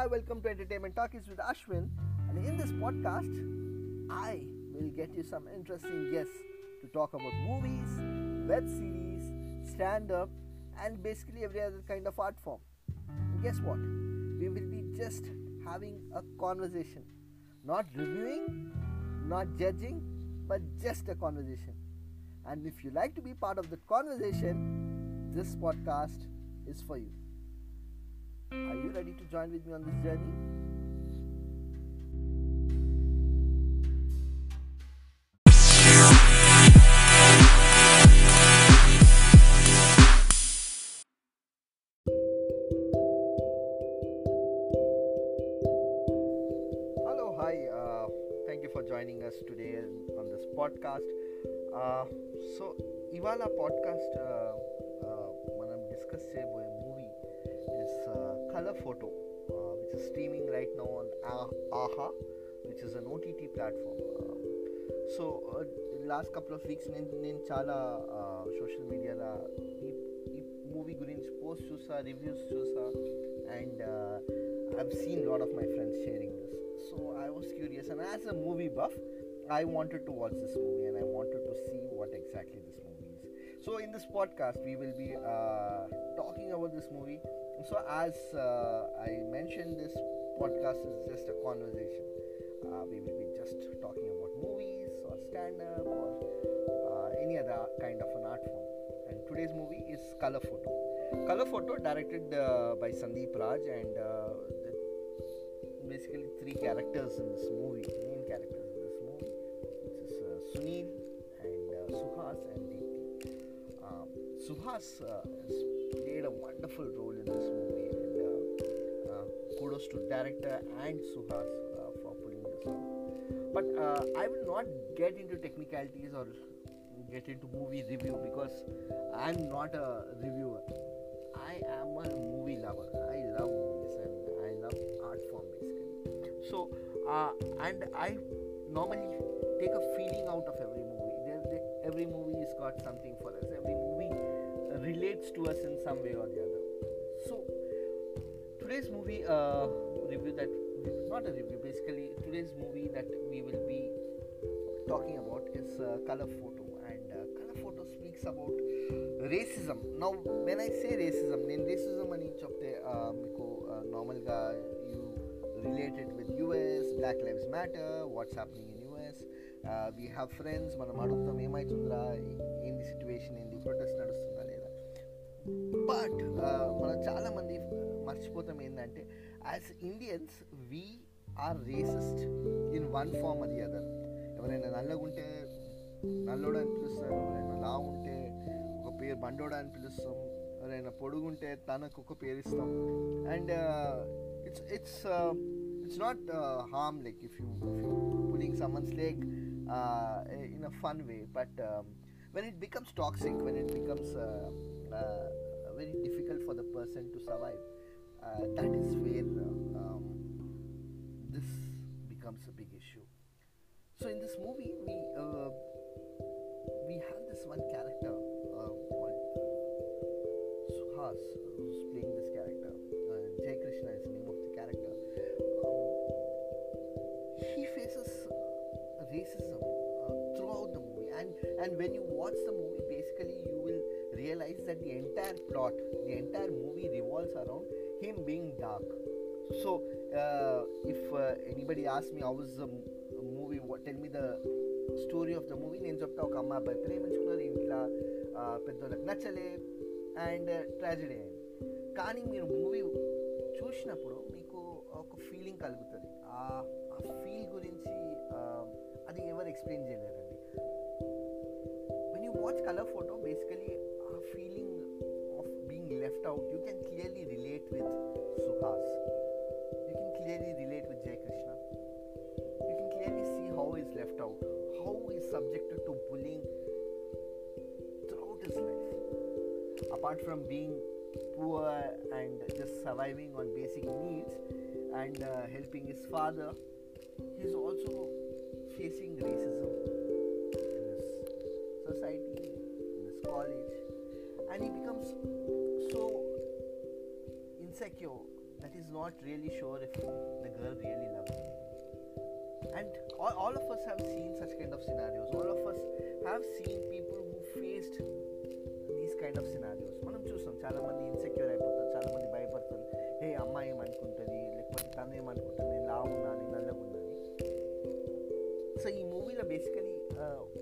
Hi, welcome to Entertainment Talkies with Ashwin. And in this podcast, I will get you some interesting guests to talk about movies, web series, stand up, and basically every other kind of art form. And guess what? We will be just having a conversation. Not reviewing, not judging, but just a conversation. And if you like to be part of that conversation, this podcast is for you. Are you ready to join with me on this journey? Hello, hi. Uh, thank you for joining us today on this podcast. Uh, so, Ivala podcast, uh, uh, when I'm discussing. Is colour photo which is streaming right now on ఆహా which is an OTT platform so last couple of weeks నేను నేను చాలా social మీడియాలో ఈ ఈ movie గురించి post చూసా reviews చూసా and I've seen a lot of my friends sharing this. So I was curious, and as a movie buff, I wanted to watch this movie and I wanted to see what exactly this movie is. So in this podcast, we will be uh, talking about this movie. so as uh, I mentioned, this podcast is just a conversation. Uh, we will be just talking about movies or stand-up or uh, any other kind of an art form. And today's movie is Color Photo. Color Photo, directed uh, by Sandeep Raj, and uh, basically three characters in this movie, main characters in this movie, which is uh, Sunil and uh, Suhas and Deepthi. Um, Suhas uh, has played a wonderful role in this movie, and uh, uh, kudos to director and Suhas uh, for pulling this off. But uh, I will not get into technicalities or get into movie review because I'm not a reviewer. I am a movie lover. I love movies and I love art form basically. So, uh, and I normally take a feeling out of every movie. There, there, every movie has got something for us. Every relates to us in some way or the other. So, today's movie uh, review that not a review basically today's movie that we will be talking about is uh, color photo and uh, color photo speaks about racism now when i say racism నేను racism అని చెప్తే uh, మీకు నార్మల్గా you related with US black lives matter what's happening in US we have friends మనం అడుగుతాం ఏమవుతుందిరా ఏంది situation ఏంది protest నడుస్తుందా లేదా బట్ uh, మనం చాలామంది uh, మర్చిపోతాం ఏంటంటే as Indians we are racist in one form అది అదర్ ఎవరైనా నల్లగుంటే నల్లోడు అని పిలుస్తారు ఎవరైనా లా ఉంటే ఒక పేరు బండోడు అని పిలుస్తాం ఎవరైనా పొడుగుంటే తనకు ఒక పేరు ఇస్తాం. And it's it's it's not harm like if you if you pulling someone's like in a fun way but when it becomes toxic when it becomes very difficult for the person to survive, uh, that is where um, this becomes a big issue. So in this movie, we uh, we have this one character uh, called Suhas, who's playing this character. Uh, Jay Krishna is the name of the character. Um, he faces racism uh, throughout the movie and and when you watch the movie basically you realized that the entire plot, the entire movie revolves around him being dark. So, uh, if uh, anybody asks me how was the movie, what tell me the story of the movie నేను చెప్తా ఒక అమ్మాయి అబ్బాయి ప్రేమించుకున్నారు ఇంట్లో పెద్దోళ్ళకి నచ్చలే and tragedy అయింది కానీ మీరు మూవీ చూసినప్పుడు మీకు ఒక ఫీలింగ్ కలుగుతుంది ఆ ఫీల్ గురించి అది ఎవరు explain చేయలేరండి when you watch colour photo basically feeling of being left out you can clearly relate with suhas. You can clearly relate with jay krishna. You can clearly see how he's left out how he's subjected to bullying throughout his life. Apart from being poor and just surviving on basic needs and uh, helping his father he's also facing racism in his society, in his college, and he becomes so insecure that is not really sure if the girl really loves him. And all, all of us have seen such kind of scenarios. All of us have seen people who faced these kind of scenarios. మనం చూస్తాం చాలా మంది insecure అయిపోతారు చాలా మంది భయపడతారు హే అమ్మాయి ఏమనుకుంటుంది లేకపోతే తను ఏమనుకుంటుంది నేను లావు ఉన్నా నేను నల్లగున్నాను సో ఈ మూవీలో basically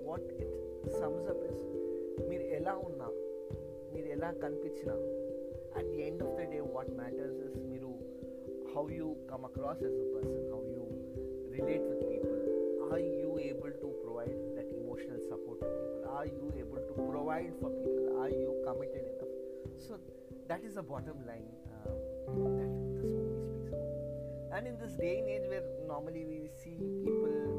what it sums up is మీరు ఎలా ఉన్నా మీరు ఎలా కనిపించినా at the end of the day what matters is మీరు how you come across as a person how you relate with people are you able to provide that emotional support to people are you able to provide for people are you committed enough so that is the bottom line that this movie speaks about. And in this day and age where normally we see people uh, showing hero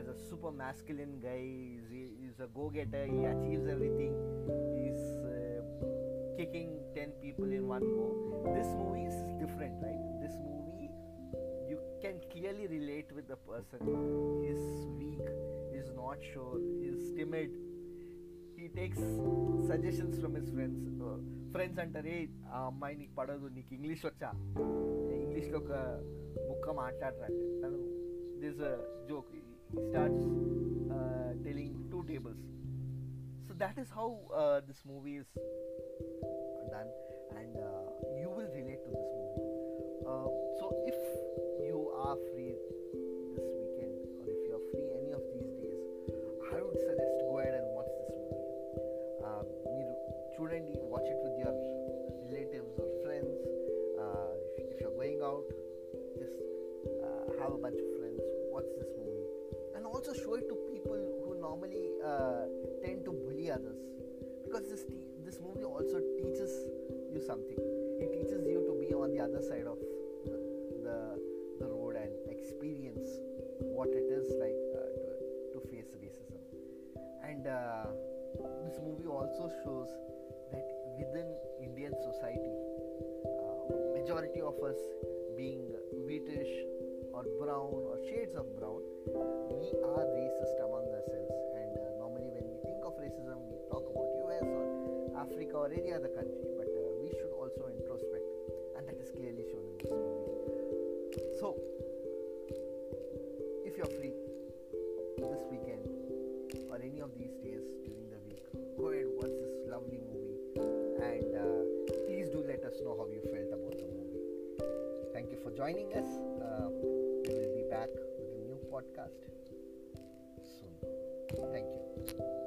as a super masculine guy, he's, he's a go-getter, he achieves everything, he's uh, kicking 10 people in one go. This movie is different, right? This movie, you can clearly relate with the person. He's weak, he's not sure, he's timid, he takes suggestions from his friends friends అంటారే ఆ అమ్మాయి నీకు పడదు నీకు English వచ్చా ఇంగ్లీష్లో ఒక ముక్క మాట్లాడరా అంటే తను this joke he starts uh, telling two tables. So that is how uh, this movie is done. You something. It teaches you to be on the other side of the, the, the road and experience what it is like uh, to, to face racism. And uh, this movie also shows that within indian society uh, majority of us being wheatish or brown or shades of brown we are racist among ourselves. And uh, normally when we think of racism we talk about us or africa or any other country Thank you for joining us. Uh, we will be back with a new podcast soon. Thank you.